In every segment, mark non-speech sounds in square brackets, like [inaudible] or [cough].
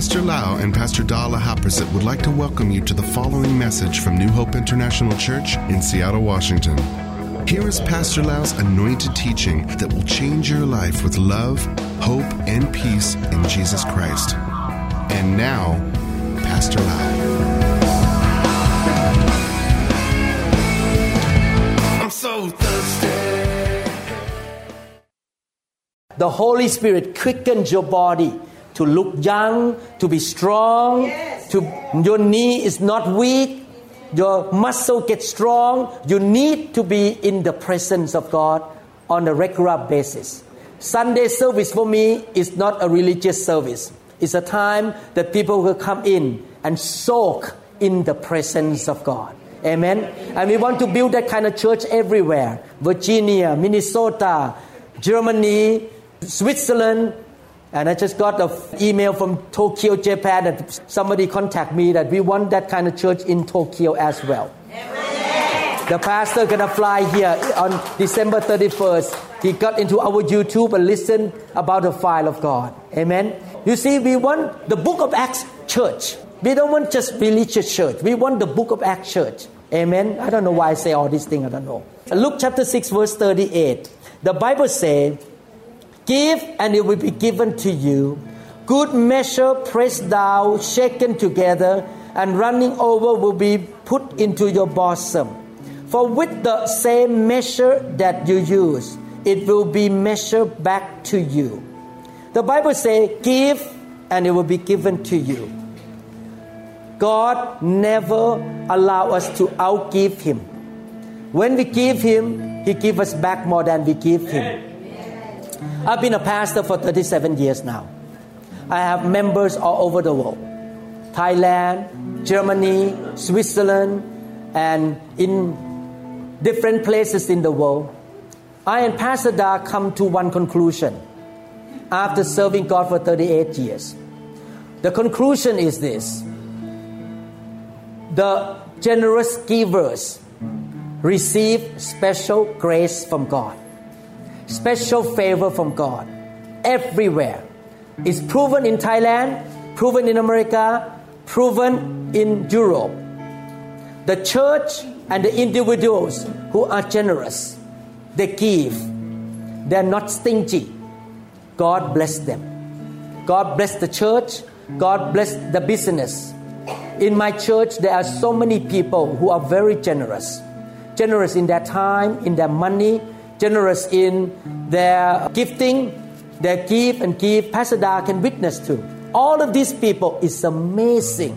Pastor Lau and Pastor Dala Haprasit would like to welcome you to the following message from New Hope International Church in Seattle, Washington. Here is Pastor Lau's anointed teaching that will change your life with love, hope, and peace in Jesus Christ. And now, Pastor Lau. I'm so thirsty. The Holy Spirit quickens your body to look young, to be strong, to your knee is not weak, your muscle gets strong. You need to be in the presence of God on a regular basis. Sunday service for me is not a religious service. It's a time that people will come in and soak in the presence of God. Amen. And we want to build that kind of church everywhere. Virginia, Minnesota, Germany, Switzerland, and I just got an email from Tokyo, Japan, that somebody contact me that we want that kind of church in Tokyo as well. The pastor gonna fly here on December 31st. He got into our YouTube and listened about the file of God. Amen. You see, we want the book of Acts church. We don't want just religious church. We want the book of Acts church. Amen. I don't know why I say all these things. I don't know. Luke chapter 6 verse 38. The Bible says, Give and it will be given to you. Good measure, pressed down, shaken together, and running over will be put into your bosom. For with the same measure that you use, it will be measured back to you. The Bible says, Give and it will be given to you. God never allow us to outgive Him. When we give Him, He give us back more than we give Him. I've been a pastor for 37 years now. I have members all over the world Thailand, Germany, Switzerland, and in different places in the world. I and Pastor Da come to one conclusion after serving God for 38 years. The conclusion is this the generous givers receive special grace from God special favor from God everywhere. It's proven in Thailand, proven in America, proven in Europe. The church and the individuals who are generous, they give. They're not stingy. God bless them. God bless the church. God bless the business. In my church, there are so many people who are very generous. Generous in their time, in their money, generous in their gifting, their give and give. Pastor Da can witness to. All of these people is amazing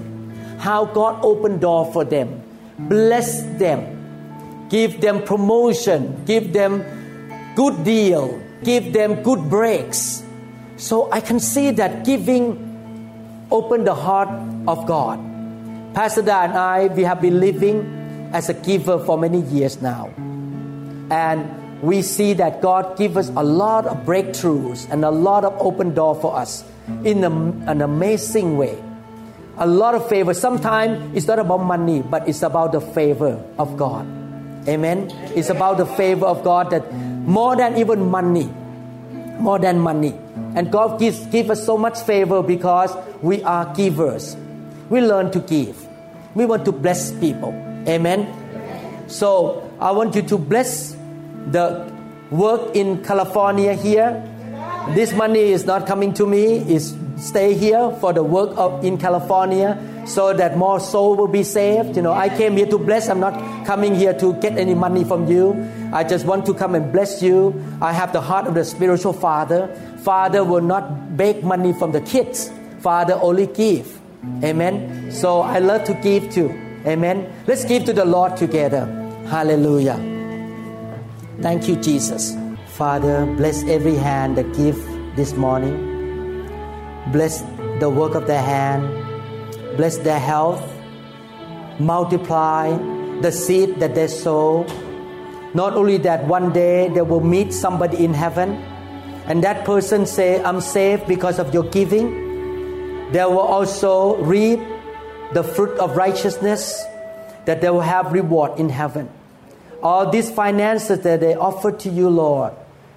how God opened door for them, bless them, give them promotion, give them good deal, give them good breaks. So I can see that giving opened the heart of God. Pastor Da and I, we have been living as a giver for many years now. And we see that God gives us a lot of breakthroughs and a lot of open door for us in a, an amazing way. A lot of favor. Sometimes it's not about money, but it's about the favor of God. Amen. It's about the favor of God that more than even money, more than money. And God gives give us so much favor because we are givers. We learn to give. We want to bless people. Amen. So I want you to bless the work in California here. This money is not coming to me, is stay here for the work of in California so that more soul will be saved. You know, I came here to bless. I'm not coming here to get any money from you. I just want to come and bless you. I have the heart of the spiritual father. Father will not beg money from the kids. Father only give. Amen. So I love to give too. Amen. Let's give to the Lord together. Hallelujah. Thank you, Jesus. Father, bless every hand that give this morning. Bless the work of their hand. Bless their health. Multiply the seed that they sow. Not only that, one day they will meet somebody in heaven, and that person say, "I'm saved because of your giving." They will also reap the fruit of righteousness, that they will have reward in heaven all these finances that they offer to you, Lord,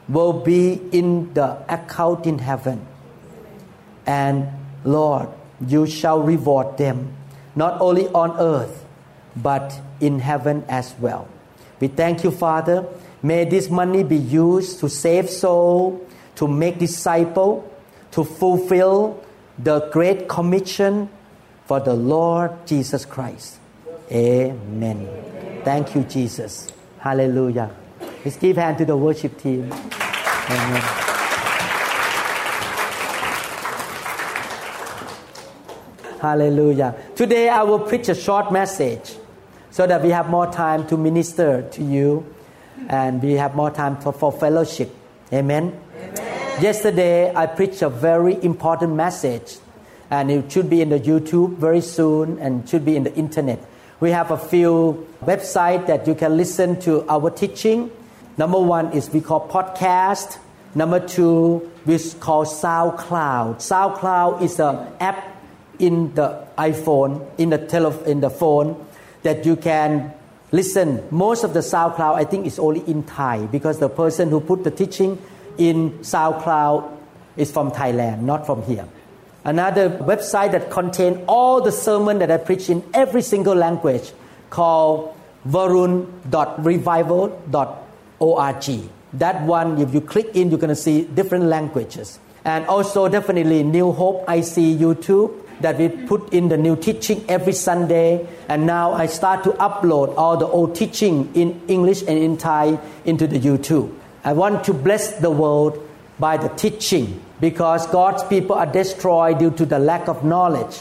will be in the account in heaven. And Lord, you shall reward them, not only on earth, but in heaven as well. We thank you, Father. May this money be used to save soul, to make disciple, to fulfill the great commission for the Lord Jesus Christ. Amen. Thank you, Jesus. Hallelujah. Let's give hand to the worship team. Amen. Hallelujah. Today I will preach a short message so that we have more time to minister to you and we have more time for, for fellowship. Amen? Amen. Yesterday I preached a very important message and it should be in the YouTube very soon and should be in the internet. We have a few websites that you can listen to our teaching. Number one is we call podcast. Number two, we call SoundCloud. SoundCloud is an app in the iPhone, in the tele, in the phone, that you can listen. Most of the SoundCloud, I think, is only in Thai because the person who put the teaching in SoundCloud is from Thailand, not from here. Another website that contains all the sermon that I preach in every single language called varun.revival.org. That one, if you click in, you're going to see different languages. And also, definitely, New Hope IC YouTube that we put in the new teaching every Sunday. And now I start to upload all the old teaching in English and in Thai into the YouTube. I want to bless the world by the teaching because God's people are destroyed due to the lack of knowledge.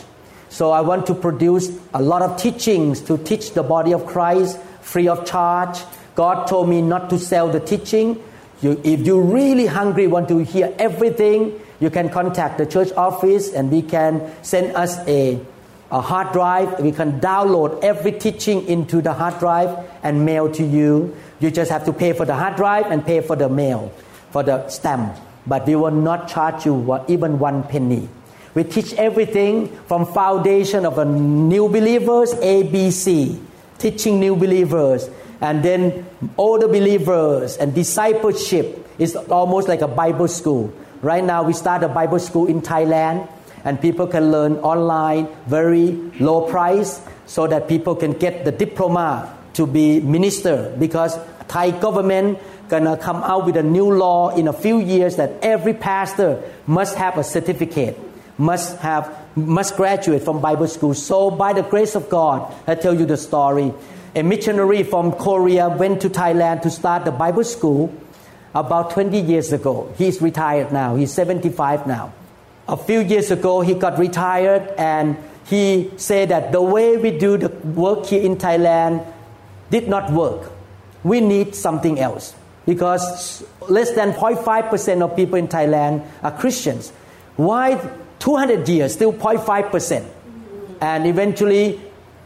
So I want to produce a lot of teachings to teach the body of Christ free of charge. God told me not to sell the teaching. You, if you're really hungry, want to hear everything, you can contact the church office and we can send us a, a hard drive. We can download every teaching into the hard drive and mail to you. You just have to pay for the hard drive and pay for the mail, for the stamp. But we will not charge you even one penny. We teach everything from foundation of a new believers, ABC, teaching new believers, and then older believers and discipleship is almost like a Bible school. Right now, we start a Bible school in Thailand, and people can learn online, very low price, so that people can get the diploma to be minister. Because Thai government gonna come out with a new law in a few years that every pastor must have a certificate, must have must graduate from Bible school. So by the grace of God, I tell you the story. A missionary from Korea went to Thailand to start the Bible school about 20 years ago. He's retired now. He's 75 now. A few years ago, he got retired and he said that the way we do the work here in Thailand did not work. We need something else because less than 0.5% of people in Thailand are Christians. Why 200 years, still 0.5%? And eventually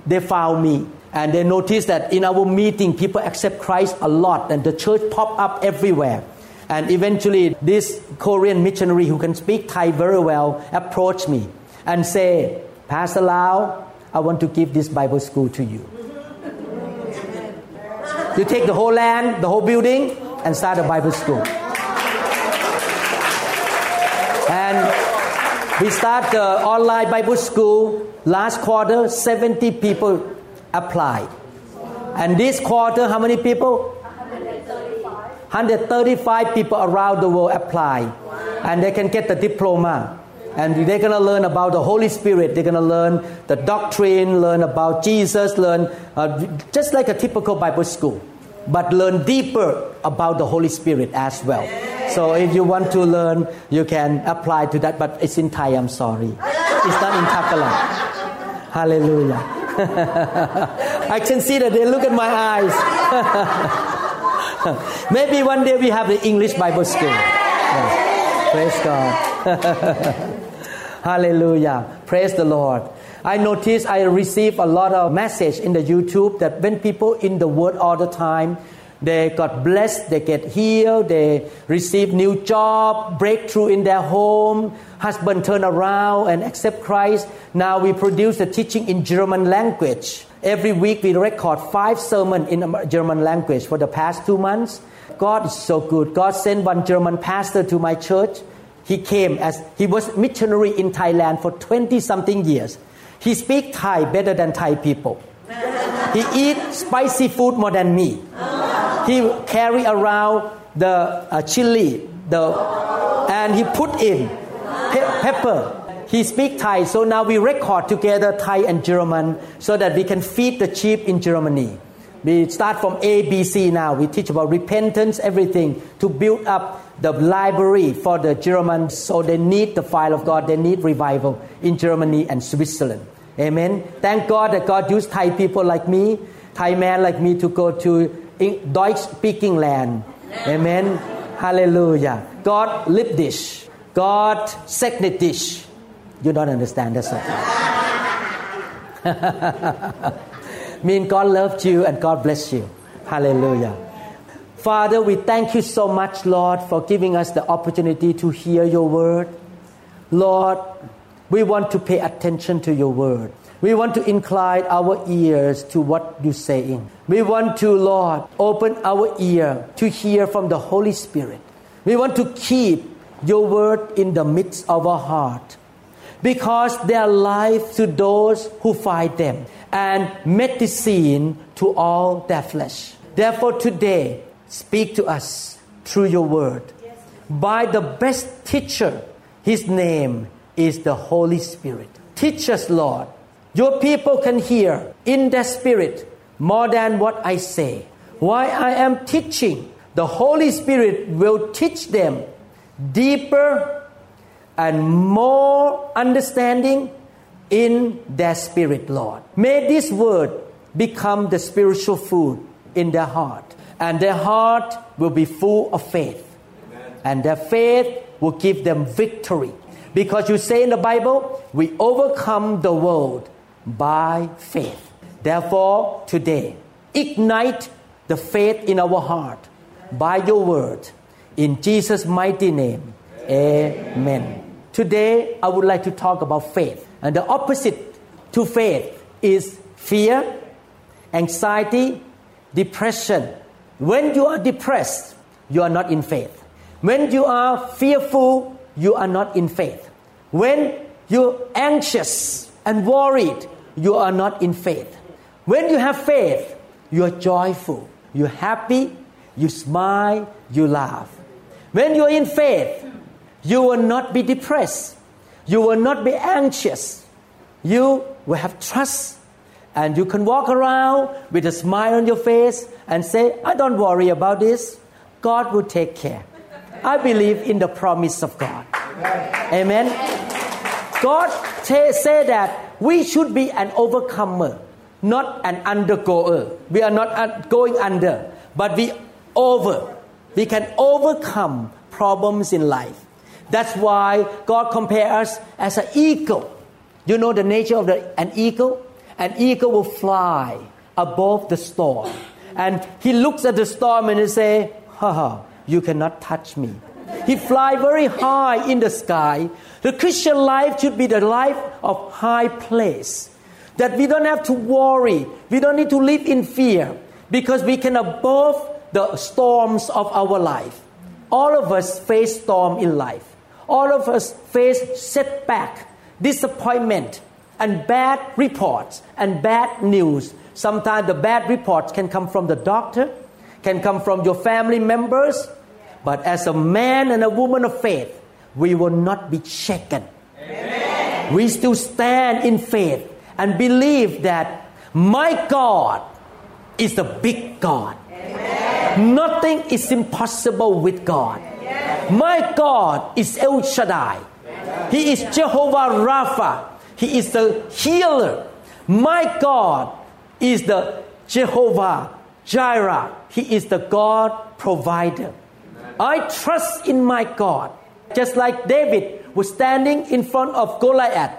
they found me and they noticed that in our meeting people accept Christ a lot and the church pop up everywhere. And eventually this Korean missionary who can speak Thai very well approached me and say, Pastor Lau, I want to give this Bible school to you. [laughs] You take the whole land, the whole building, and start a Bible school. And we start the online Bible school last quarter, 70 people applied. And this quarter, how many people? 135. 135 people around the world apply. And they can get the diploma. And they're going to learn about the Holy Spirit. They're going to learn the doctrine, learn about Jesus, learn uh, just like a typical Bible school. But learn deeper about the Holy Spirit as well. So if you want to learn, you can apply to that. But it's in Thai, I'm sorry. It's not in Tagalog. Hallelujah. [laughs] I can see that they look at my eyes. [laughs] Maybe one day we have the English Bible school. Yes. Praise God. [laughs] Hallelujah. Praise the Lord. I notice I receive a lot of message in the YouTube that when people in the Word all the time, they got blessed, they get healed, they receive new job, breakthrough in their home, husband turn around and accept Christ. Now we produce the teaching in German language. Every week we record five sermons in German language for the past two months. God is so good. God sent one German pastor to my church. he came as he was missionary in Thailand for 20 something years. He speak Thai better than Thai people. He eat spicy food more than me. He carry around the uh, chili, the and he put in pe- pepper. He speak Thai, so now we record together Thai and German so that we can feed the sheep in Germany. We start from A, B, C now. We teach about repentance, everything to build up the library for the Germans. So they need the file of God. They need revival in Germany and Switzerland. Amen. Thank God that God used Thai people like me, Thai man like me to go to Deutsch speaking land. Amen. Hallelujah. God lip dish. God second dish. You don't understand that's okay. [laughs] mean God loved you and God bless you. Hallelujah. Father, we thank you so much, Lord, for giving us the opportunity to hear your word. Lord, we want to pay attention to your word. We want to incline our ears to what you're saying. We want to, Lord, open our ear to hear from the Holy Spirit. We want to keep your word in the midst of our heart because they are life to those who find them and medicine to all their flesh. Therefore, today, speak to us through your word. By the best teacher, his name is the Holy Spirit. Teach us, Lord. Your people can hear in their spirit more than what I say. Why I am teaching, the Holy Spirit will teach them deeper and more understanding in their spirit, Lord. May this word become the spiritual food in their heart, and their heart will be full of faith, Amen. and their faith will give them victory. Because you say in the Bible, we overcome the world by faith. Therefore, today, ignite the faith in our heart by your word. In Jesus' mighty name, amen. amen. Today, I would like to talk about faith. And the opposite to faith is fear, anxiety, depression. When you are depressed, you are not in faith. When you are fearful, you are not in faith. When you're anxious and worried, you are not in faith. When you have faith, you are joyful, you're happy, you smile, you laugh. When you're in faith, you will not be depressed. You will not be anxious. You will have trust and you can walk around with a smile on your face and say, I don't worry about this. God will take care. I believe in the promise of God. Amen. God t- say that we should be an overcomer, not an undergoer. We are not going under, but we over. We can overcome problems in life. That's why God compares us as an eagle. You know the nature of the, an eagle? An eagle will fly above the storm. And he looks at the storm and he say, ha, ha you cannot touch me. He fly very high in the sky. The Christian life should be the life of high place. That we don't have to worry. We don't need to live in fear because we can above the storms of our life. All of us face storm in life. All of us face setback, disappointment, and bad reports and bad news. Sometimes the bad reports can come from the doctor, can come from your family members, but as a man and a woman of faith, we will not be shaken. Amen. We still stand in faith and believe that my God is the big God. Amen. Nothing is impossible with God. My God is El Shaddai. He is Jehovah Rapha. He is the healer. My God is the Jehovah Jireh. He is the God provider. I trust in my God. Just like David was standing in front of Goliath.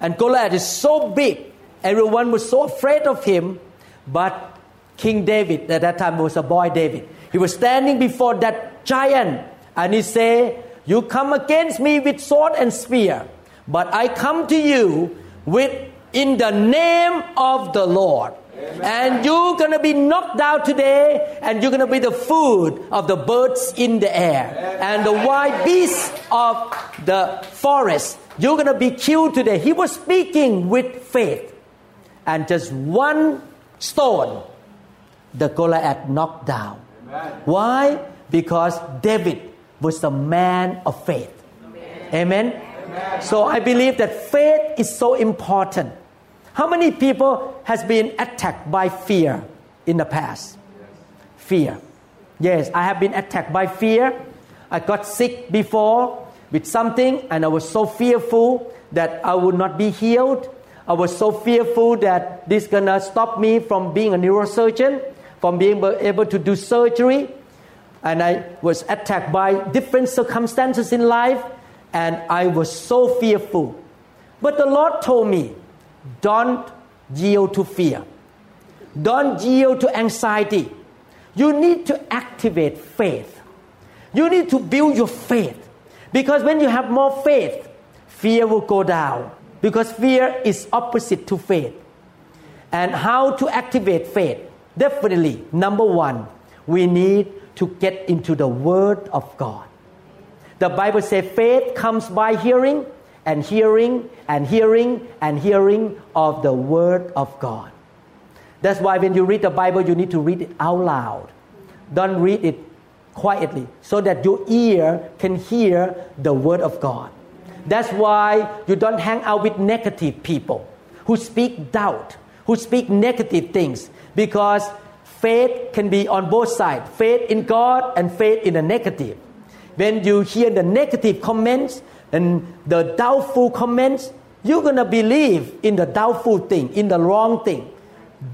And Goliath is so big, everyone was so afraid of him. But King David, at that time was a boy David, he was standing before that giant and he say, You come against me with sword and spear, but I come to you with in the name of the Lord. And you're going to be knocked down today, and you're going to be the food of the birds in the air and the wild beasts of the forest. You're going to be killed today. He was speaking with faith. And just one stone, the Goliath knocked down. Why? Because David was a man of faith. Amen. So I believe that faith is so important. How many people has been attacked by fear in the past? Fear. Yes, I have been attacked by fear. I got sick before with something and I was so fearful that I would not be healed. I was so fearful that this gonna stop me from being a neurosurgeon, from being able to do surgery. And I was attacked by different circumstances in life and I was so fearful. But the Lord told me, don't yield to fear. Don't yield to anxiety. You need to activate faith. You need to build your faith. Because when you have more faith, fear will go down. Because fear is opposite to faith. And how to activate faith? Definitely, number one, we need to get into the Word of God. The Bible says faith comes by hearing, and hearing, and hearing, and hearing of the Word of God. That's why when you read the Bible, you need to read it out loud. Don't read it quietly so that your ear can hear the Word of God. That's why you don't hang out with negative people who speak doubt, who speak negative things, because faith can be on both sides faith in God and faith in the negative. When you hear the negative comments and the doubtful comments, you're going to believe in the doubtful thing, in the wrong thing.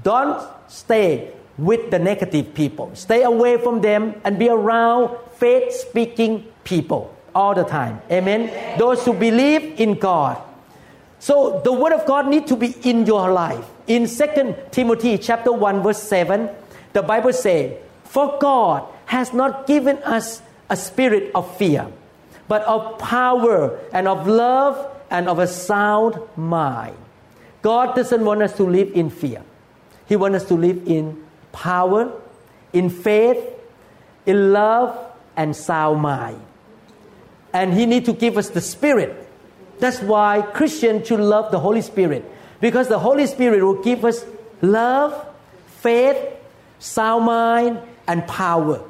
Don't stay with the negative people. Stay away from them and be around faith speaking people all the time. Amen. Those who believe in God. So the word of God need to be in your life. In 2 Timothy chapter 1 verse 7, the Bible says, "For God has not given us a spirit of fear, but of power and of love and of a sound mind." God doesn't want us to live in fear. He wants us to live in power, in faith, in love, and sound mind. And He need to give us the Spirit. That's why Christians should love the Holy Spirit. Because the Holy Spirit will give us love, faith, sound mind, and power.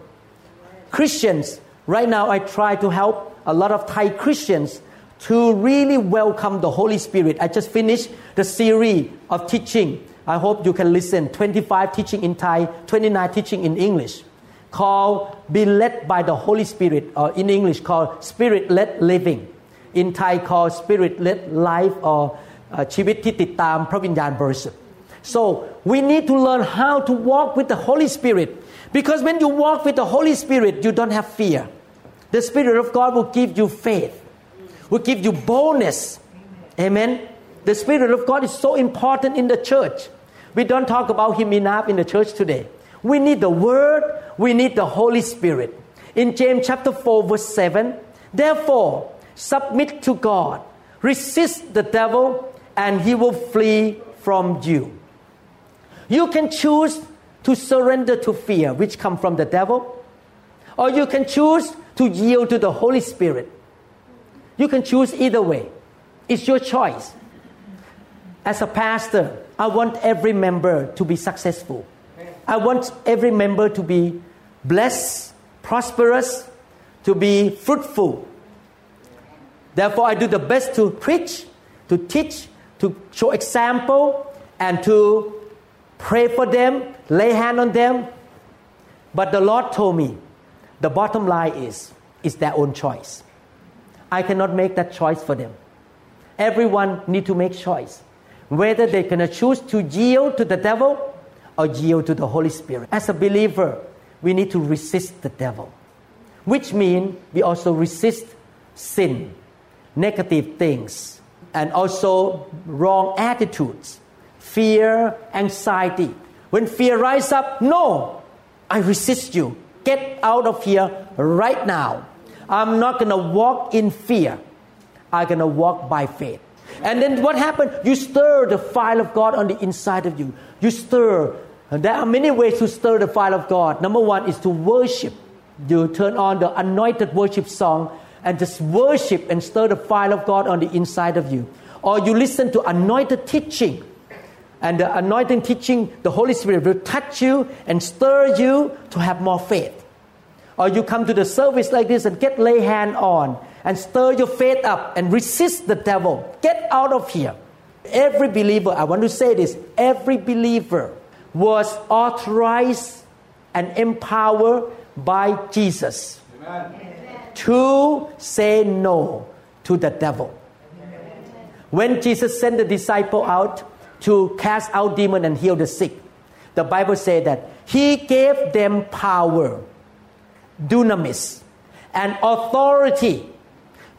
Christians, right now I try to help a lot of Thai Christians to really welcome the Holy Spirit. I just finished the series of teaching. I hope you can listen. 25 teaching in Thai, 29 teaching in English. Called Be Led by the Holy Spirit, or in English called Spirit Led Living. In Thai called Spirit Led Life or uh, ชีวิตที่ติดตามพระวิญญาณบริสุทธิ์ So we need to learn how to walk with the Holy Spirit because when you walk with the Holy Spirit you don't have fear. the Spirit of God will give you faith, will give you boldness. Amen. The Spirit of God is so important in the church. We don't talk about Him enough in the church today. We need the Word, we need the Holy Spirit. In James chapter 4, verse 7, therefore, submit to God, resist the devil, and he will flee from you. You can choose to surrender to fear, which come from the devil, or you can choose to yield to the Holy Spirit. You can choose either way. It's your choice. As a pastor, I want every member to be successful. I want every member to be blessed, prosperous, to be fruitful. Therefore, I do the best to preach, to teach, to show example, and to pray for them, lay hand on them. But the Lord told me, the bottom line is, it's their own choice. I cannot make that choice for them. Everyone need to make choice whether they're going to choose to yield to the devil or yield to the Holy Spirit. As a believer, we need to resist the devil, which means we also resist sin, negative things, and also wrong attitudes, fear, anxiety. When fear rises up, no, I resist you. Get out of here right now. I'm not going to walk in fear. I'm going to walk by faith. And then what happened? You stir the fire of God on the inside of you. You stir. And there are many ways to stir the fire of God. Number one is to worship. You turn on the anointed worship song and just worship and stir the fire of God on the inside of you. Or you listen to anointed teaching. And the anointing teaching, the Holy Spirit will touch you and stir you to have more faith. Or you come to the service like this and get lay hand on and stir your faith up and resist the devil. Get out of here. Every believer, I want to say this, every believer was authorized and empowered by Jesus Amen. to say no to the devil. When Jesus sent the disciple out to cast out demons and heal the sick, the Bible said that he gave them power dunamis, and authority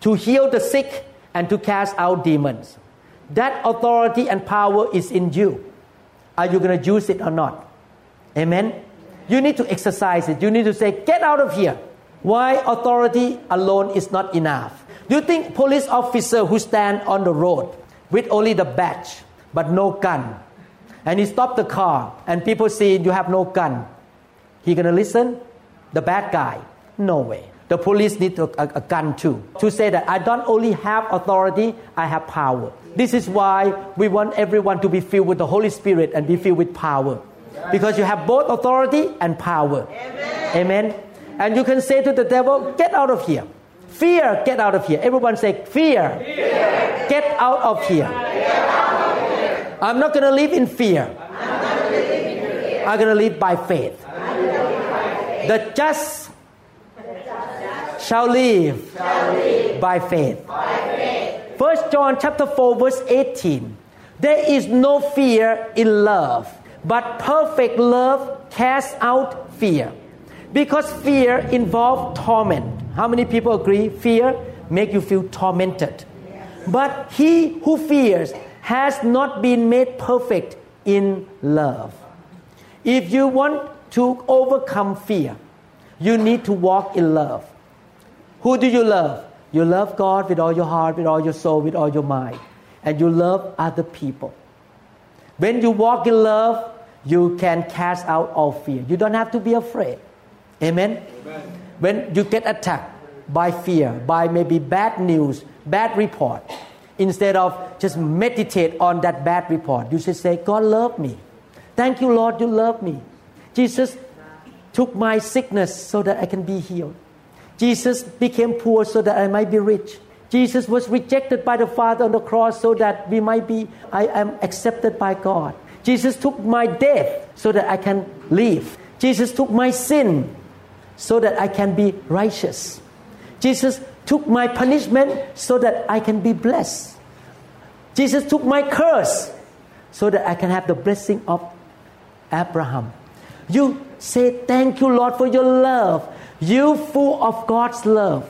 to heal the sick and to cast out demons. That authority and power is in you. Are you going to use it or not? Amen? You need to exercise it. You need to say, Get out of here. Why authority alone is not enough? Do you think police officer who stand on the road with only the badge but no gun, and he stopped the car and people see you have no gun, he gonna listen? the bad guy? No way. The police need a, a, a, gun too to say that I don't only have authority, I have power. This is why we want everyone to be filled with the Holy Spirit and be filled with power. Because you have both authority and power. Amen. Amen. And you can say to the devil, Get out of here. Fear, get out of here. Everyone say, Fear, fear. Get, out of here. Out of here. I'm not going to live in fear. I'm going to live by faith. The just shall live, by faith. First John chapter 4 verse 18. There is no fear in love, but perfect love casts out fear. Because fear involves torment. How many people agree? Fear make you feel tormented. But he who fears has not been made perfect in love. If you want to overcome fear, you need to walk in love. Who do you love? You love God with all your heart, with all your soul, with all your mind. And you love other people. When you walk in love, you can cast out all fear. You don't have to be afraid. Amen? Amen. When you get attacked by fear, by maybe bad news, bad report, instead of just meditate on that bad report, you should say, God love me. Thank you, Lord, you love me. Jesus took my sickness so that I can be healed. Jesus became poor so that I might be rich. Jesus was rejected by the Father on the cross so that we might be, I am accepted by God. Jesus took my death so that I can live. Jesus took my sin so that I can be righteous. Jesus took my punishment so that I can be blessed. Jesus took my curse so that I can have the blessing of Abraham. You say, Thank you, Lord, for your love. You full of God's love.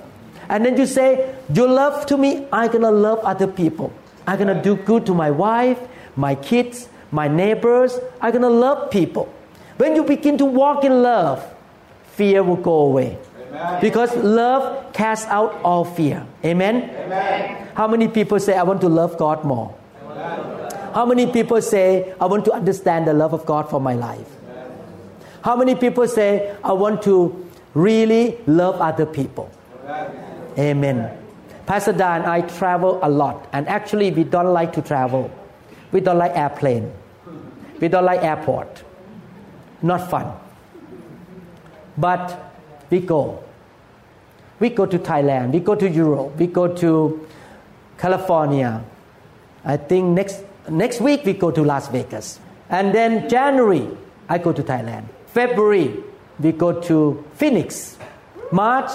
And then you say, Your love to me, I'm to love other people. I'm to do good to my wife, my kids, my neighbors. I'm to love people. When you begin to walk in love, fear will go away. Amen. Because love casts out all fear. Amen? Amen? How many people say, I want to love God more? Amen. How many people say, I want to understand the love of God for my life? How many people say, I want to really love other people? Amen. Amen. Pastor Dan, I travel a lot, and actually, we don't like to travel. We don't like airplane. We don't like airport. Not fun. But we go. We go to Thailand. We go to Europe. We go to California. I think next next week we go to Las Vegas. And then January I go to Thailand. February, we go to Phoenix. March,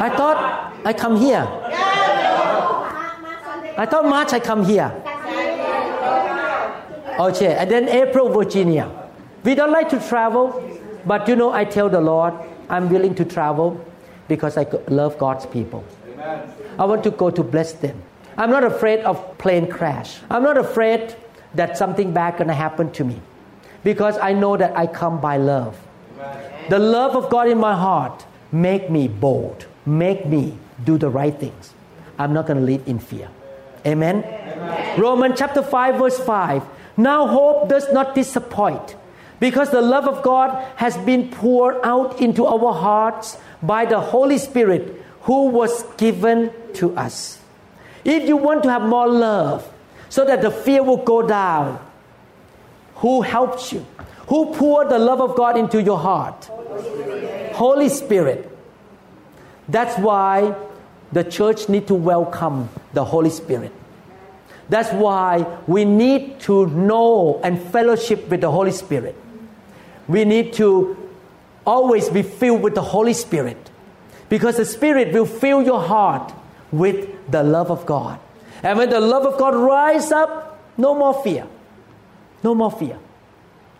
I thought I come here. I thought March I come here. Okay, and then April, Virginia. We don't like to travel, but you know, I tell the Lord, I'm willing to travel because I love God's people. I want to go to bless them. I'm not afraid of plane crash. I'm not afraid that something bad to happen to me because I know that I come by love. The love of God in my heart make me bold, make me do the right things. I'm not to live in fear. Amen? Amen. Romans chapter 5, verse 5. Now hope does not disappoint because the love of God has been poured out into our hearts by the Holy Spirit who was given to us. If you want to have more love so that the fear will go down, who helps you? Who poured the love of God into your heart? Holy Spirit. Holy Spirit. That's why the church need to welcome the Holy Spirit. That's why we need to know and fellowship with the Holy Spirit. We need to always be filled with the Holy Spirit because the Spirit will fill your heart with the love of God. And when the love of God rise up, no more fear. No more fear.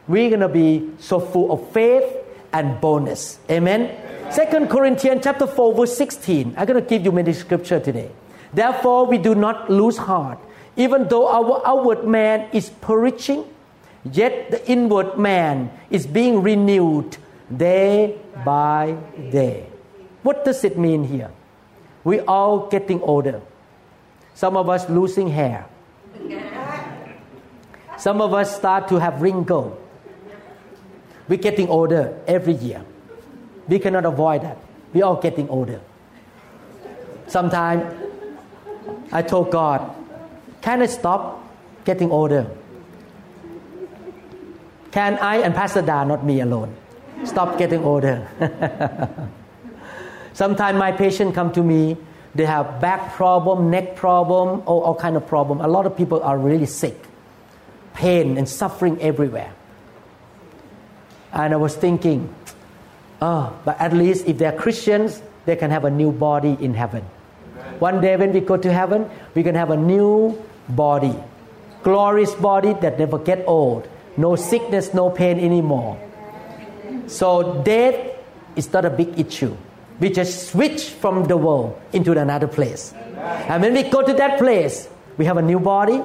We're going to be so full of faith and boldness. Amen. Second Corinthians chapter 4 verse 16. I'm going to give you many scripture today. Therefore we do not lose heart. Even though our outward man is perishing, yet the inward man is being renewed day by day. What does it mean here? We all getting older. Some of us losing hair. Some of us start to have wrinkle. We're getting older every year. We cannot avoid that. We're all getting older. Sometimes I told God, can I stop getting older? Can I and Pastor Da, not me alone, stop getting older? [laughs] Sometimes my patient come to me, they have back problem, neck problem, or all kind of problem. A lot of people are really sick, pain and suffering everywhere. And I was thinking, oh, but at least if they're Christians, they can have a new body in heaven. One day when we go to heaven, we can have a new body, glorious body that never get old, no sickness, no pain anymore. So death is not a big issue. We just switch from the world into another place. And when we go to that place, we have a new body,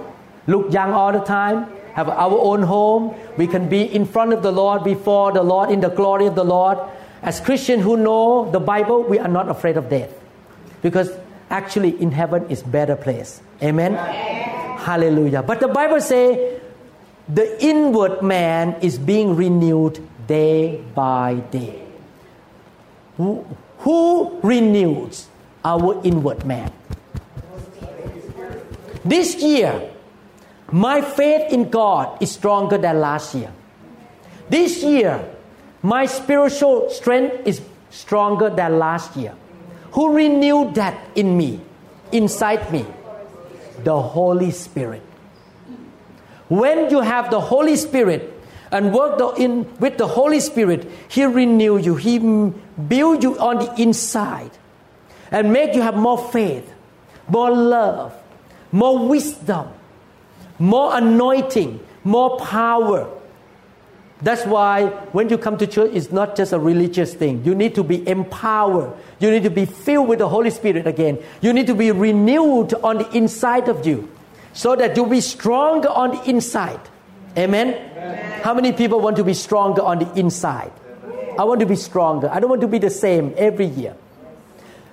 look young all the time, have our own home. We can be in front of the Lord, before the Lord, in the glory of the Lord. As Christians who know the Bible, we are not afraid of death. Because actually in heaven is better place. Amen? Amen. Hallelujah. But the Bible say the inward man is being renewed day by day. Who, who renews our inward man? This year, my faith in God is stronger than last year. This year, my spiritual strength is stronger than last year. Who renewed that in me, inside me? The Holy Spirit. When you have the Holy Spirit and work the, in, with the Holy Spirit, He renew you. He build you on the inside and make you have more faith, more love, more wisdom, more anointing, more power. That's why when you come to church, it's not just a religious thing. You need to be empowered. You need to be filled with the Holy Spirit again. You need to be renewed on the inside of you so that you'll be stronger on the inside. Amen? Amen? How many people want to be stronger on the inside? I want to be stronger. I don't want to be the same every year.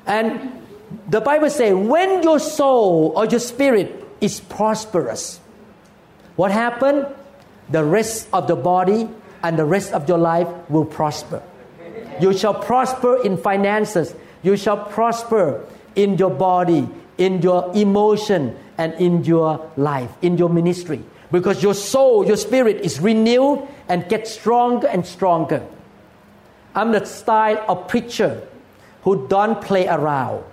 And the Bible says, when your soul or your spirit is prosperous, what happened? The rest of the body and the rest of your life will prosper. You shall prosper in finances. You shall prosper in your body, in your emotion, and in your life, in your ministry. Because your soul, your spirit is renewed and gets stronger and stronger. I'm the style of preacher who don't play around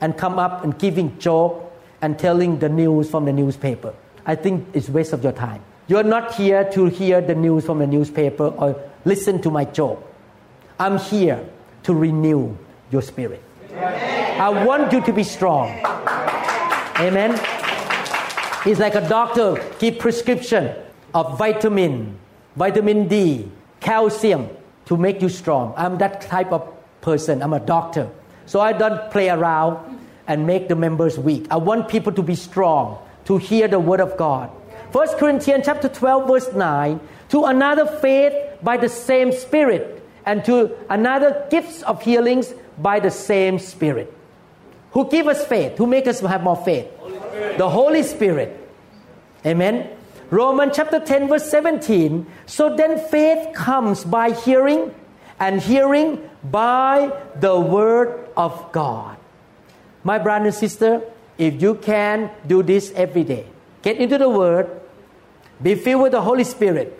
and come up and giving joke and telling the news from the newspaper. I think it's waste of your time. You're not here to hear the news from the newspaper or listen to my joke. I'm here to renew your spirit. Amen. I want you to be strong. Amen. It's like a doctor give prescription of vitamin, vitamin D, calcium to make you strong. I'm that type of person. I'm a doctor. So I don't play around and make the members weak. I want people to be strong, to hear the word of God. 1 Corinthians chapter 12 verse 9, to another faith by the same spirit, and to another gifts of healings by the same Spirit. Who give us faith? Who make us have more faith? Holy the Holy Spirit. Amen. Romans chapter 10 verse 17. So then faith comes by hearing and hearing by the word of God. My brother and sister, if you can do this every day, get into the word, be filled with the Holy Spirit,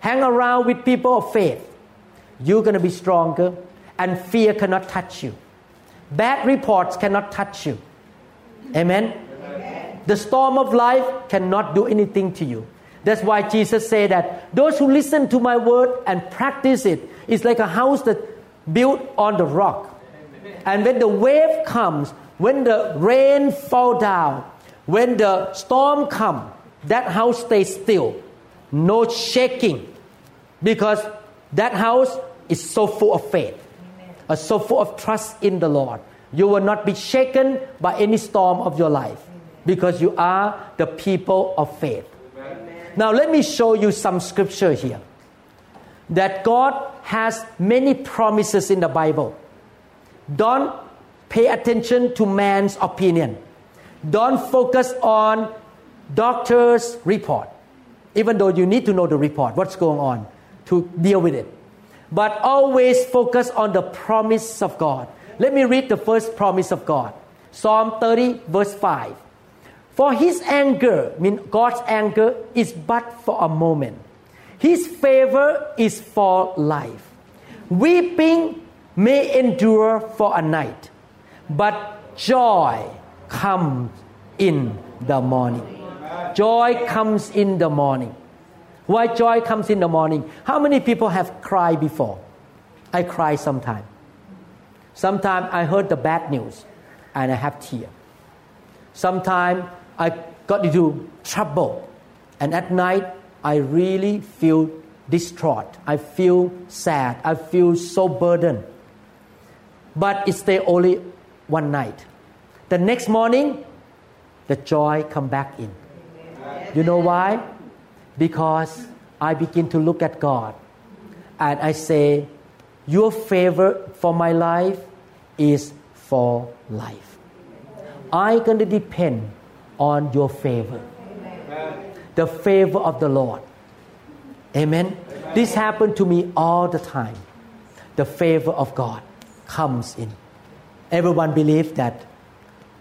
hang around with people of faith, you're going to be stronger and fear cannot touch you. Bad reports cannot touch you. Amen. Amen. The storm of life cannot do anything to you. That's why Jesus said that those who listen to my word and practice it is like a house that built on the rock. And when the wave comes, when the rain fall down, when the storm come, that house stays still, no shaking, because that house is so full of faith, Amen. Uh, so full of trust in the Lord. You will not be shaken by any storm of your life because you are the people of faith. Amen. Now, let me show you some scripture here that God has many promises in the Bible. Don't pay attention to man's opinion. Don't focus on doctor's report, even though you need to know the report, what's going on to deal with it. But always focus on the promise of God. Let me read the first promise of God Psalm 30, verse 5. For his anger, mean God's anger, is but for a moment. His favor is for life. Weeping may endure for a night, but joy comes in the morning. Joy comes in the morning. Why joy comes in the morning? How many people have cried before? I cry sometimes. Sometimes I heard the bad news and I have tears. Sometimes I got into trouble and at night I really feel distraught. I feel sad. I feel so burdened. But it stay only one night. The next morning, the joy come back in. You know why? Because I begin to look at God and I say, Your favor for my life is for life. I'm going to depend on your favor. Amen. The favor of the Lord. Amen. Amen. This happened to me all the time. The favor of God comes in. Everyone believes that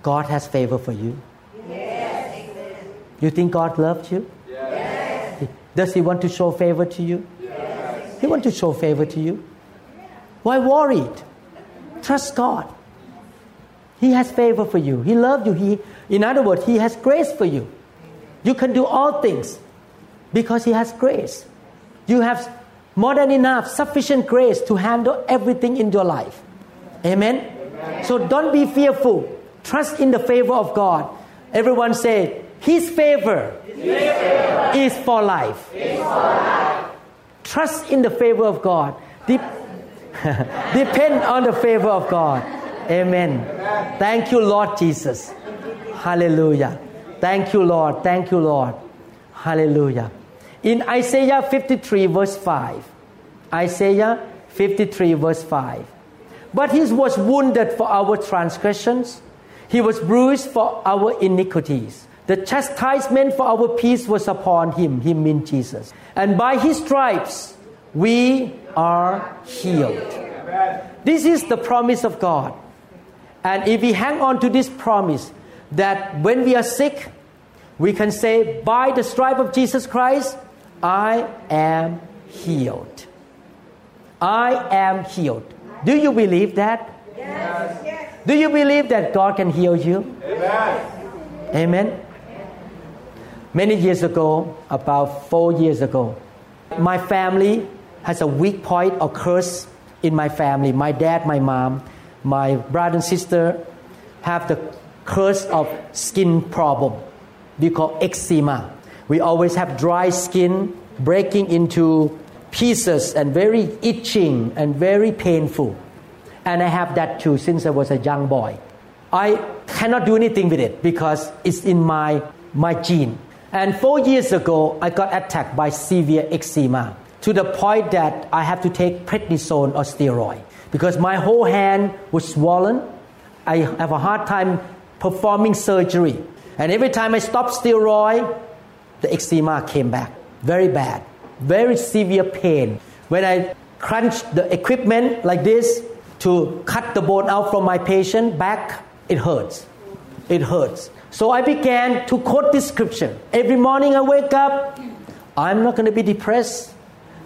God has favor for you. You think God loves you? Yes. Does He want to show favor to you? Yes. He wants to show favor to you. Why worried? Trust God. He has favor for you. He loves you. He, in other words, He has grace for you. You can do all things because He has grace. You have more than enough, sufficient grace to handle everything in your life. Amen? Amen. So don't be fearful. Trust in the favor of God. Everyone say, his favor, His favor is, for life. is for life. Trust in the favor of God. De- [laughs] depend on the favor of God. Amen. Amen. Thank you, Lord Jesus. Hallelujah. Thank you, Lord. Thank you, Lord. Hallelujah. In Isaiah 53, verse 5, Isaiah 53, verse 5. But he was wounded for our transgressions, he was bruised for our iniquities. The chastisement for our peace was upon him, him means Jesus. And by his stripes we are healed. This is the promise of God. And if we hang on to this promise, that when we are sick, we can say, By the stripe of Jesus Christ, I am healed. I am healed. Do you believe that? Yes. Do you believe that God can heal you? Amen. Amen. Many years ago, about four years ago, my family has a weak point or curse in my family. My dad, my mom, my brother and sister have the curse of skin problem. We call eczema. We always have dry skin breaking into pieces and very itching and very painful. And I have that too since I was a young boy. I cannot do anything with it because it's in my, my gene. And four years ago, I got attacked by severe eczema to the point that I have to take prednisone or steroid. because my whole hand was swollen. I have a hard time performing surgery. And every time I stopped steroid, the eczema came back. Very bad. Very severe pain. When I crunched the equipment like this to cut the bone out from my patient back, it hurts. It hurts. So I began to quote this scripture. Every morning I wake up, I'm not going to be depressed.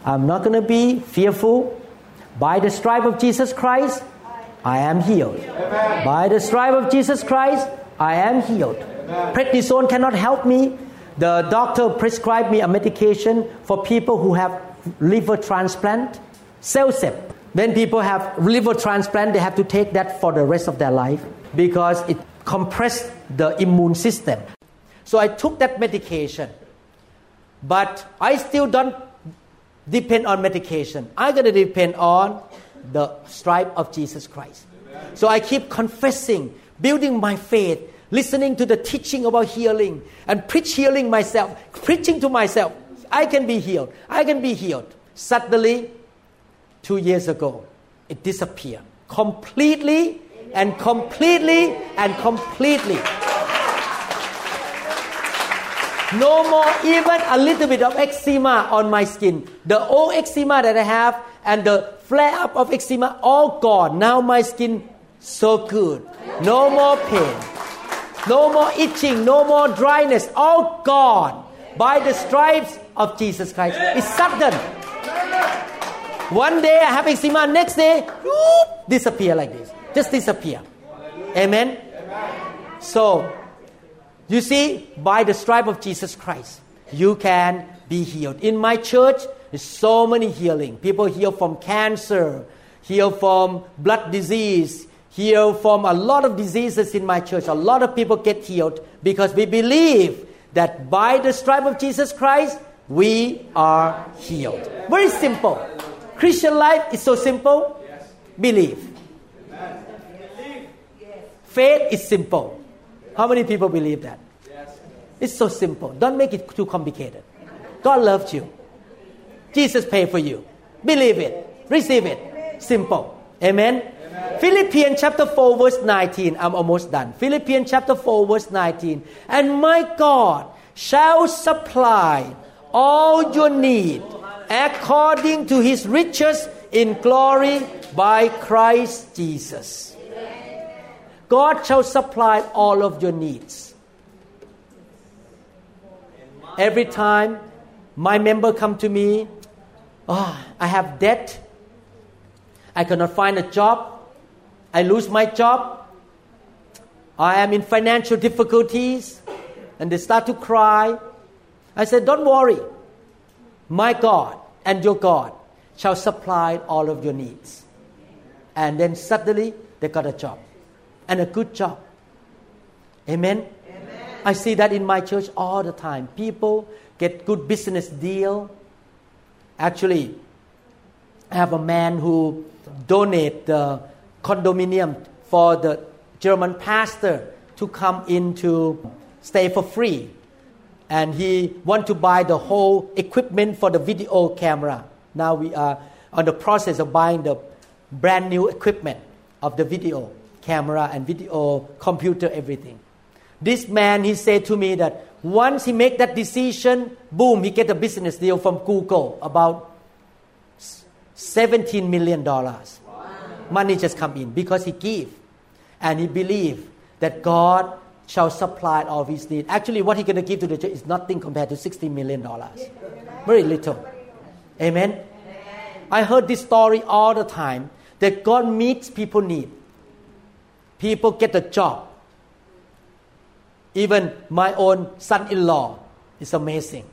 I'm not going to be fearful. By the stripe of Jesus Christ, I am healed. Amen. By the stripe of Jesus Christ, I am healed. Amen. Prednisone cannot help me. The doctor prescribed me a medication for people who have liver transplant, CellCept. When people have liver transplant, they have to take that for the rest of their life because it compressed the immune system. So I took that medication, but I still don't depend on medication. I'm going to depend on the stripe of Jesus Christ. So I keep confessing, building my faith, listening to the teaching about healing, and preach healing myself, preaching to myself. I can be healed. I can be healed. Suddenly, two years ago, it disappeared completely and completely and completely. No more even a little bit of eczema on my skin. The old eczema that I have and the flare up of eczema all gone. Now my skin so good. No more pain. No more itching, no more dryness, all gone by the stripes of Jesus Christ. It's sudden. One day I have eczema, next day, whoop, disappear like this. Just disappear. Amen. So you see, by the stripe of Jesus Christ, you can be healed. In my church, there's so many healing. People heal from cancer, heal from blood disease, heal from a lot of diseases in my church. A lot of people get healed because we believe that by the stripe of Jesus Christ, we are healed. Very simple. Christian life is so simple. Believe. Faith is simple. How many people believe that? Yes. It's so simple. Don't make it too complicated. God loved you. Jesus paid for you. Believe it. Receive it. Simple. Amen. Amen. Philippians chapter 4 verse 19. I'm almost done. Philippians chapter 4 verse 19. And my God shall supply all your need according to his riches in glory by Christ Jesus. God shall supply all of your needs. Every time my member come to me, oh, I have debt. I cannot find a job. I lose my job. I am in financial difficulties. And they start to cry. I said, Don't worry. My God and your God shall supply all of your needs. And then suddenly they got a job and a good job. Amen? Amen. I see that in my church all the time. People get good business deal. Actually, I have a man who donate the condominium for the German pastor to come in to stay for free. And he want to buy the whole equipment for the video camera. Now we are on the process of buying the brand new equipment of the video camera and video, computer, everything. This man, he said to me that once he make that decision, boom, he get a business deal from Google about 17 million dollars. Wow. Money just come in because he give, and he believe that God shall supply all his need. Actually, what he gonna give to the church is nothing compared to 60 million dollars. Very little. Amen. I heard this story all the time that God meets people need people get a job. Even my own son in law is amazing.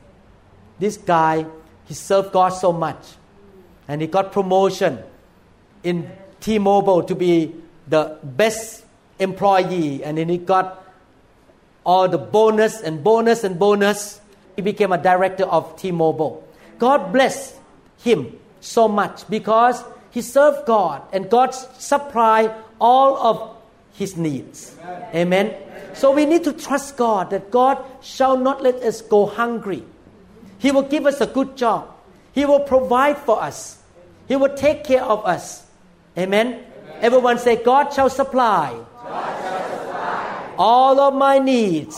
This guy, he served God so much. And he got promotion in T Mobile to be the best employee. And then he got all the bonus and bonus and bonus. He became a director of T Mobile. God bless him so much because he served God and God supplied all of his needs. Amen. Amen. So we need to trust God that God shall not let us go hungry. He will give us a good job. He will provide for us. He will take care of us. Amen. Everyone say, God shall supply, all of my needs,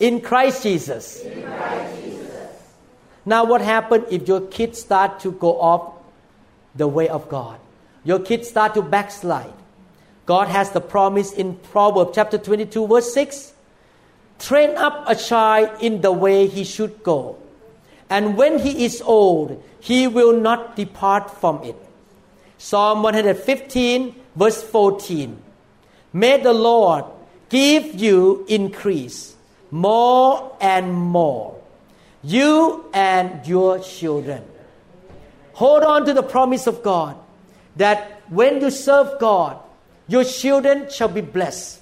in Christ Jesus. Now, what happens if your kids start to go off the way of God? Your kids start to backslide. God has the promise in Proverbs chapter 22, verse 6 Train up a child in the way he should go, and when he is old, he will not depart from it. Psalm 115, verse 14. May the Lord give you increase more and more, you and your children. Hold on to the promise of God that when you serve God, your children shall be blessed.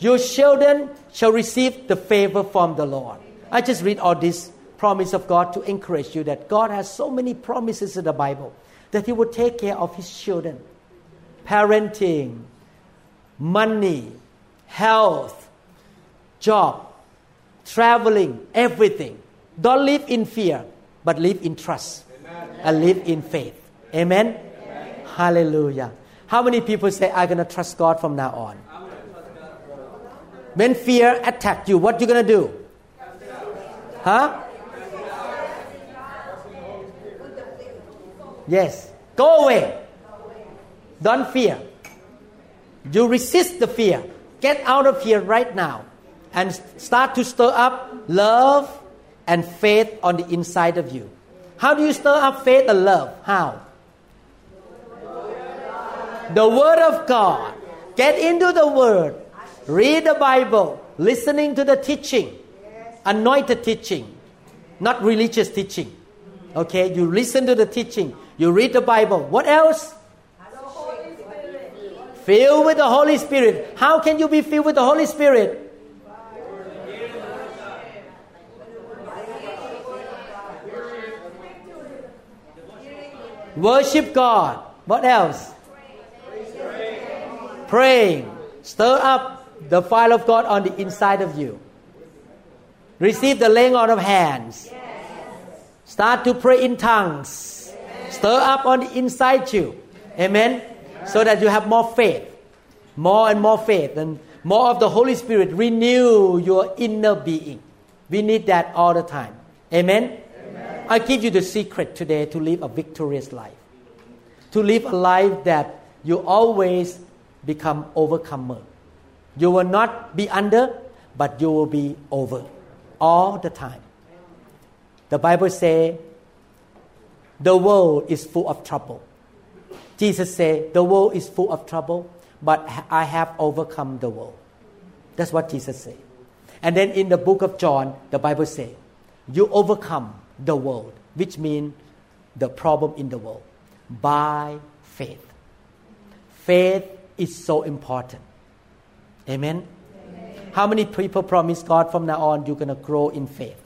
Your children shall receive the favor from the Lord. I just read all this promise of God to encourage you that God has so many promises in the Bible that He will take care of His children. Parenting, money, health, job, traveling, everything. Don't live in fear, but live in trust Amen. and live in faith. Amen? Amen? Hallelujah. How many people say, I'm going to trust God from now on? When fear attack you, what you going to do? Huh? Yes. Go away. Don't fear. You resist the fear. Get out of here right now and start to stir up love and faith on the inside of you. How do you stir up faith and love? How? The Word of God. Get into the Word. Read the Bible. Listening to the teaching. Anointed teaching. Not religious teaching. Okay? You listen to the teaching. You read the Bible. What else? Filled with the Holy Spirit. How can you be filled with the Holy Spirit? Worship God. What else? Praying. Stir up the fire of God on the inside of you. Receive the laying on of hands. Start to pray in tongues. Stir up on the inside you. Amen so that you have more faith, more and more faith, and more of the Holy Spirit renew your inner being. We need that all the time. Amen? Amen. I give you the secret today to live a victorious life. To live a life that you always become overcomer. You will not be under, but you will be over all the time. The Bible says the world is full of trouble. Jesus said, The world is full of trouble, but I have overcome the world. That's what Jesus said. And then in the book of John, the Bible says, You overcome the world, which means the problem in the world, by faith. Faith is so important. Amen? Amen. How many people promise God from now on you're going to grow in faith?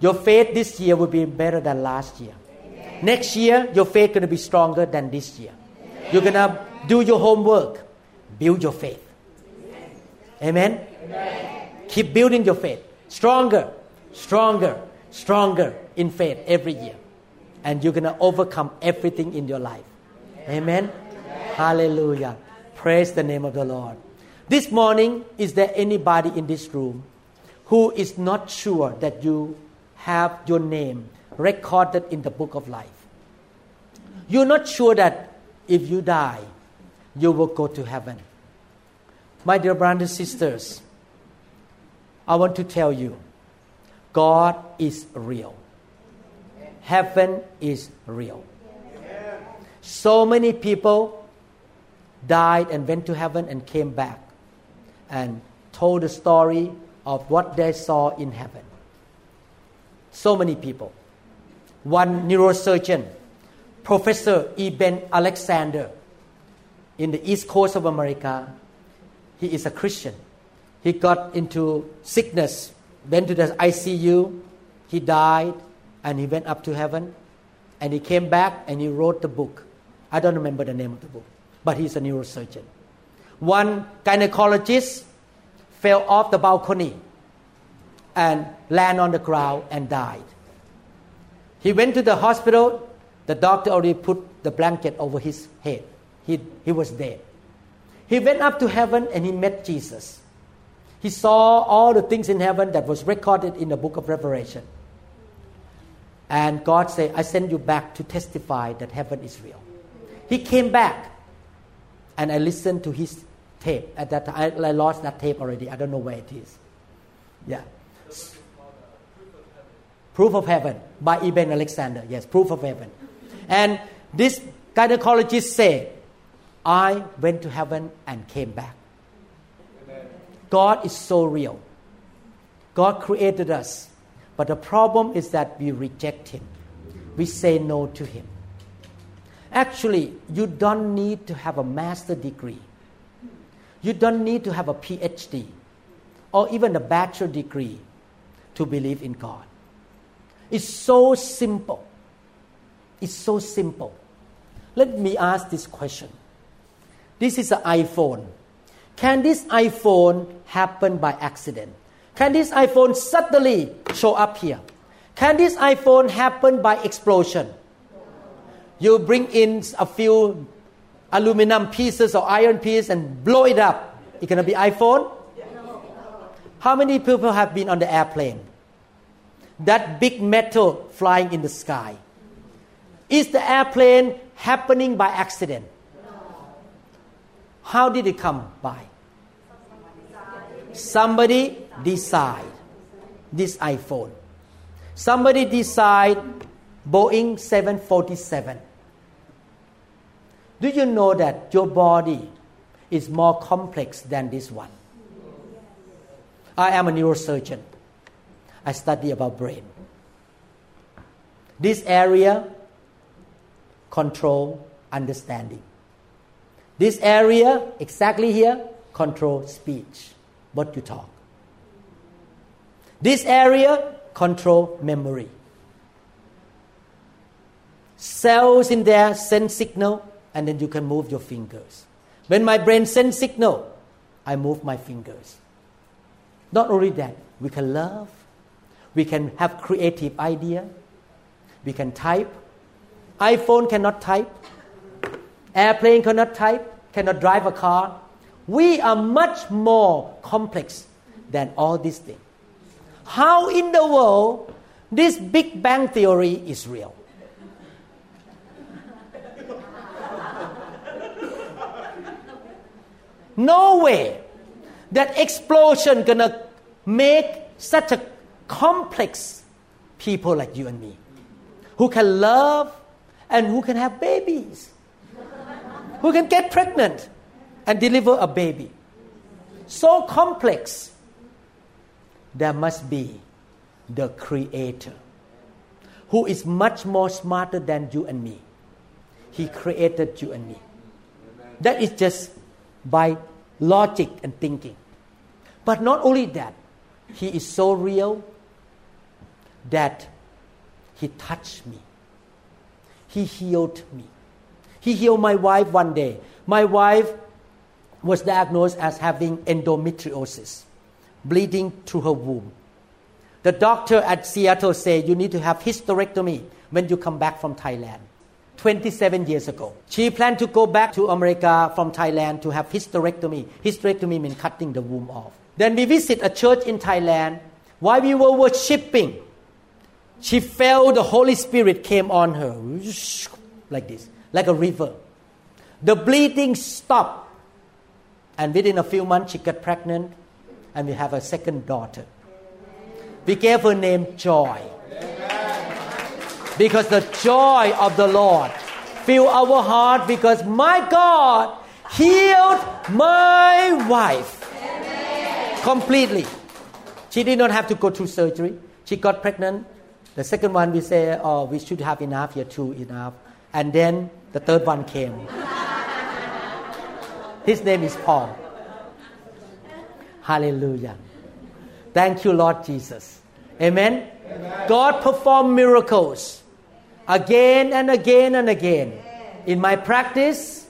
Your faith this year will be better than last year. Next year, your faith going to be stronger than this year. You're going to do your homework, build your faith. Amen? Amen? Keep building your faith. Stronger, stronger, stronger in faith every year. And you're going to overcome everything in your life. Amen? Hallelujah. Praise the name of the Lord. This morning, is there anybody in this room who is not sure that you have your name recorded in the book of life. You're not sure that if you die, you will go to heaven. My dear brothers and sisters, I want to tell you God is real. Heaven is real. So many people died and went to heaven and came back and told the story of what they saw in heaven. So many people one neurosurgeon, Professor Eben Alexander, in the east coast of America. He is a Christian. He got into sickness, went to the ICU, he died, and he went up to heaven. And he came back and he wrote the book. I don't remember the name of the book, but he's a neurosurgeon. One gynecologist fell off the balcony and landed on the ground and died. He went to the hospital. The doctor already put the blanket over his head. He, he was dead. He went up to heaven and he met Jesus. He saw all the things in heaven that was recorded in the book of Revelation. And God said, I send you back to testify that heaven is real. He came back and I listened to his tape. At that time, I, lost that tape already. I don't know where it is. Yeah. Proof of Heaven by Eben Alexander. Yes, Proof of Heaven. And this gynecologist said, I went to heaven and came back. God is so real. God created us. But the problem is that we reject Him. We say no to Him. Actually, you don't need to have a master degree. You don't need to have a PhD or even a bachelor degree to believe in God. It's so simple. It's so simple. Let me ask this question. This is an iPhone. Can this iPhone happen by accident? Can this iPhone suddenly show up here? Can this iPhone happen by explosion? You bring in a few aluminum pieces or iron pieces and blow it up. It's going to be iPhone? How many people have been on the airplane? that big metal flying in the sky? Is the airplane happening by accident? How did it come by? Somebody decide this iPhone. Somebody decide Boeing 747. Do you know that your body is more complex than this one? I am a neurosurgeon. I study about brain. This area control understanding. This area exactly here control speech, what you talk. This area control memory. Cells in there send signal and then you can move your fingers. When my brain sends signal, I move my fingers. Not only that, we can love, we can have creative idea. We can type. iPhone cannot type. Airplane cannot type, cannot drive a car. We are much more complex than all these things. How in the world this Big Bang theory is real? No way that explosion gonna make such a complex people like you and me who can love and who can have babies, who can get pregnant and deliver a baby. So complex, there must be the Creator who is much more smarter than you and me. He created you and me. That is just by logic and thinking. But not only that, He is so real that he touched me. He healed me. He healed my wife one day. My wife was diagnosed as having endometriosis, bleeding through her womb. The doctor at Seattle said, You need to have hysterectomy when you come back from Thailand. 27 years ago. She planned to go back to America from Thailand to have hysterectomy. Hysterectomy means cutting the womb off. Then we visit a church in Thailand. While we were worshiping, she felt the Holy Spirit came on her like this, like a river. The bleeding stopped. And within a few months, she got pregnant, and we have a second daughter. We gave her name Joy. Because the joy of the Lord filled our heart because my God healed my wife completely. She did not have to go through surgery. She got pregnant the second one we say, oh, we should have enough, here two enough. And then the third one came. His name is Paul. Hallelujah. Thank you, Lord Jesus. Amen. Amen. God performed miracles again and again and again. In my practice,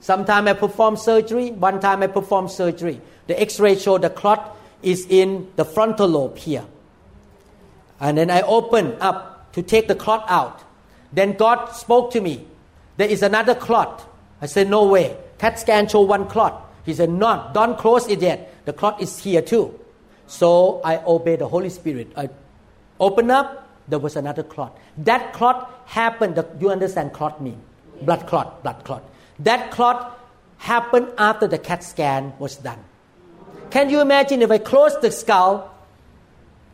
sometimes I perform surgery, one time I perform surgery. The x ray showed the clot is in the frontal lobe here. And then I open up to take the clot out. Then God spoke to me. there is another clot. I said, no way. CAT scan show one clot. He said, No, don't close it yet. The clot is here too. So I obey the Holy Spirit. I open up, there was another clot. That clot happened, you understand clot mean? Blood clot, blood clot. That clot happened after the CAT scan was done. Can you imagine if I close the skull,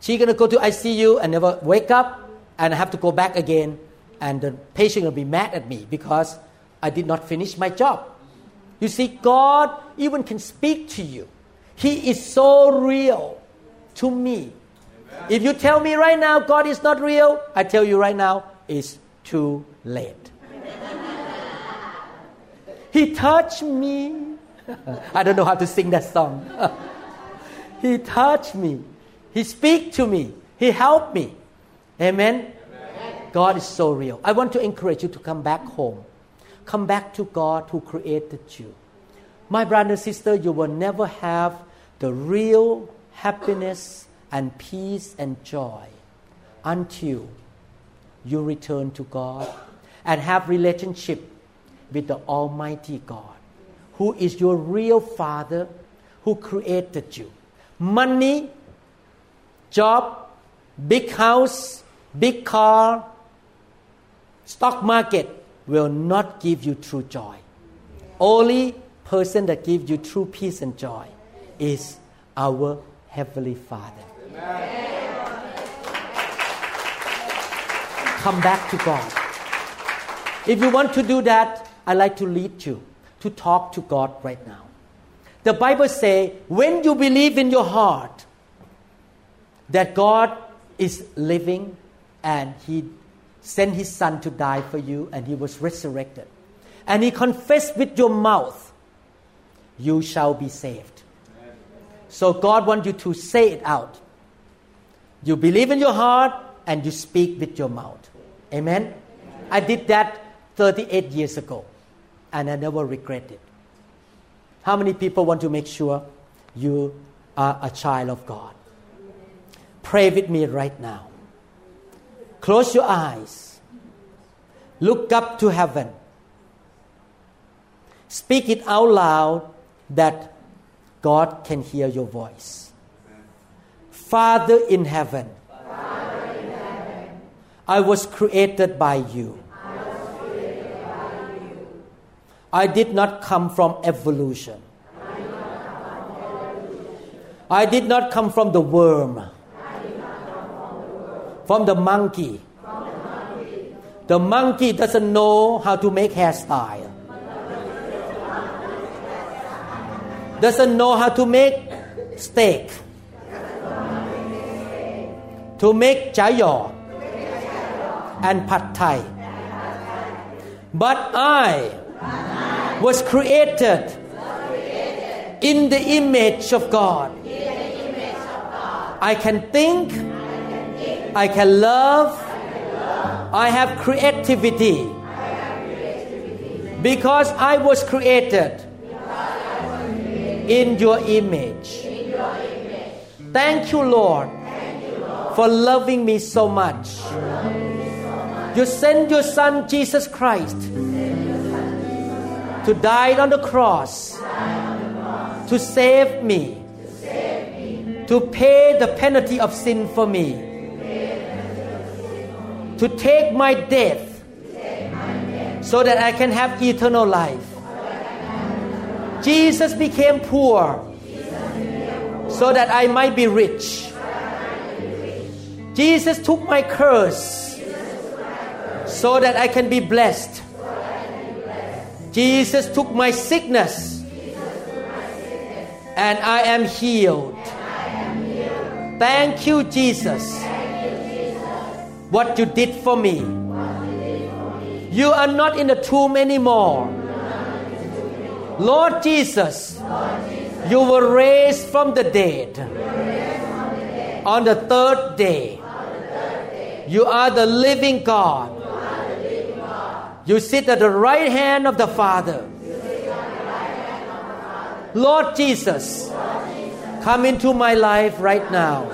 she's going to go to ICU and never wake up, and I have to go back again, and the patient will be mad at me because I did not finish my job. You see, God even can speak to you. He is so real to me. If you tell me right now God is not real, I tell you right now, it's too late. he touched me. [laughs] I don't know how to sing that song. [laughs] he touched me. He speak to me. He helped me. Amen? Amen? God is so real. I want to encourage you to come back home. Come back to God who created you. My brother and sister, you will never have the real happiness and peace and joy until you return to God and have relationship with the Almighty God, who is your real Father, who created you. Money, job, big house, big car, stock market will not give you true joy. Only person that gives you true peace and joy is our Heavenly Father. Come back to God. If you want to do that, I'd like to lead you to talk to God right now. The Bible says, when you believe in your heart that God is living and He sent His Son to die for you and He was resurrected, and He confessed with your mouth, you shall be saved. So God wants you to say it out. You believe in your heart and you speak with your mouth. Amen? I did that 38 years ago and I never regret it. How many people want to make sure you are a child of God? Pray with me right now. Close your eyes. Look up to heaven. Speak it out loud that God can hear your voice. Father in heaven, I was created by you. I did not come from evolution. I did not come from the worm, from the monkey. The monkey doesn't know how to make hairstyle. Doesn't know how to make steak. To make chayo and pad thai. But I was created in the image of God. I can think, I can love, I have creativity. Because I was created in your image. Thank you, Lord, for loving me so much. You sent your Son, Jesus Christ, to die on the cross to save me, to pay the penalty of sin for me, to take my death so that I can have eternal life. Jesus became poor so that I might be rich. Jesus took my curse so that I can be blessed. Jesus took my sickness and I am healed. Thank you, Jesus. What you did for me. You are not in the tomb anymore. Lord Jesus, you were raised from the dead on the third day. You are the living God. You sit at the right hand of the Father. Lord Jesus, come into my life right now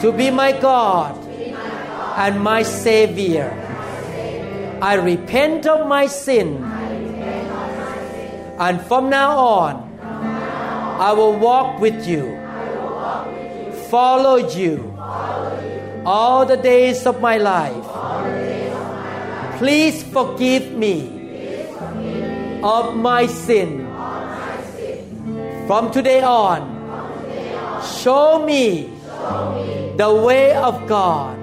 to be my God and my Savior. I repent of my sin. And from now on, I will walk with you, follow you all the days of my life. Please forgive me of my sin. From today on, show me the way of God.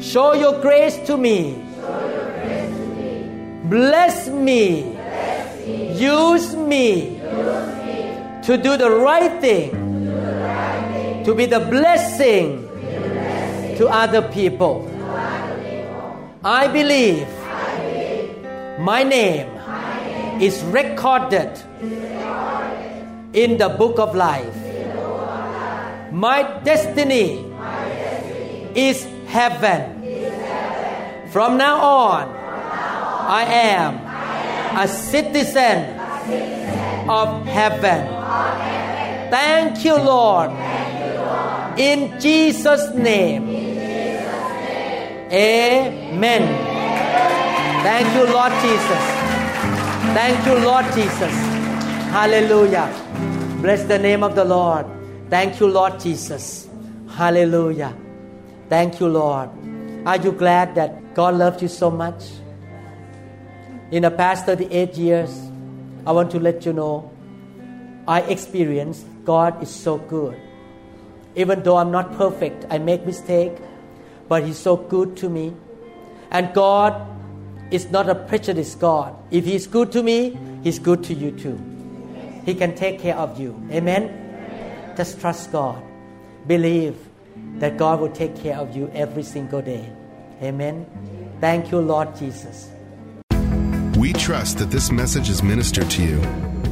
Show your grace to me. Bless me. Use me to do the right thing, to be the blessing to other people. I believe my name is recorded in the book of life. My destiny is heaven. From now on, I am a citizen of heaven. Thank you, Lord. In Jesus' name. Amen. Thank you, Lord Jesus. Thank you, Lord Jesus. Hallelujah. Bless the name of the Lord. Thank you, Lord Jesus. Hallelujah. Thank you, Lord. Are you glad that God loved you so much? In the past 38 years, I want to let you know I experienced God is so good. Even though I'm not perfect, I make mistake, but He's so good to me. And God is not a prejudiced God. If He's good to me, He's good to you too. He can take care of you. Amen. Just trust God. Believe that God will take care of you every single day. Amen. Thank you, Lord Jesus. We trust that this message is ministered to you.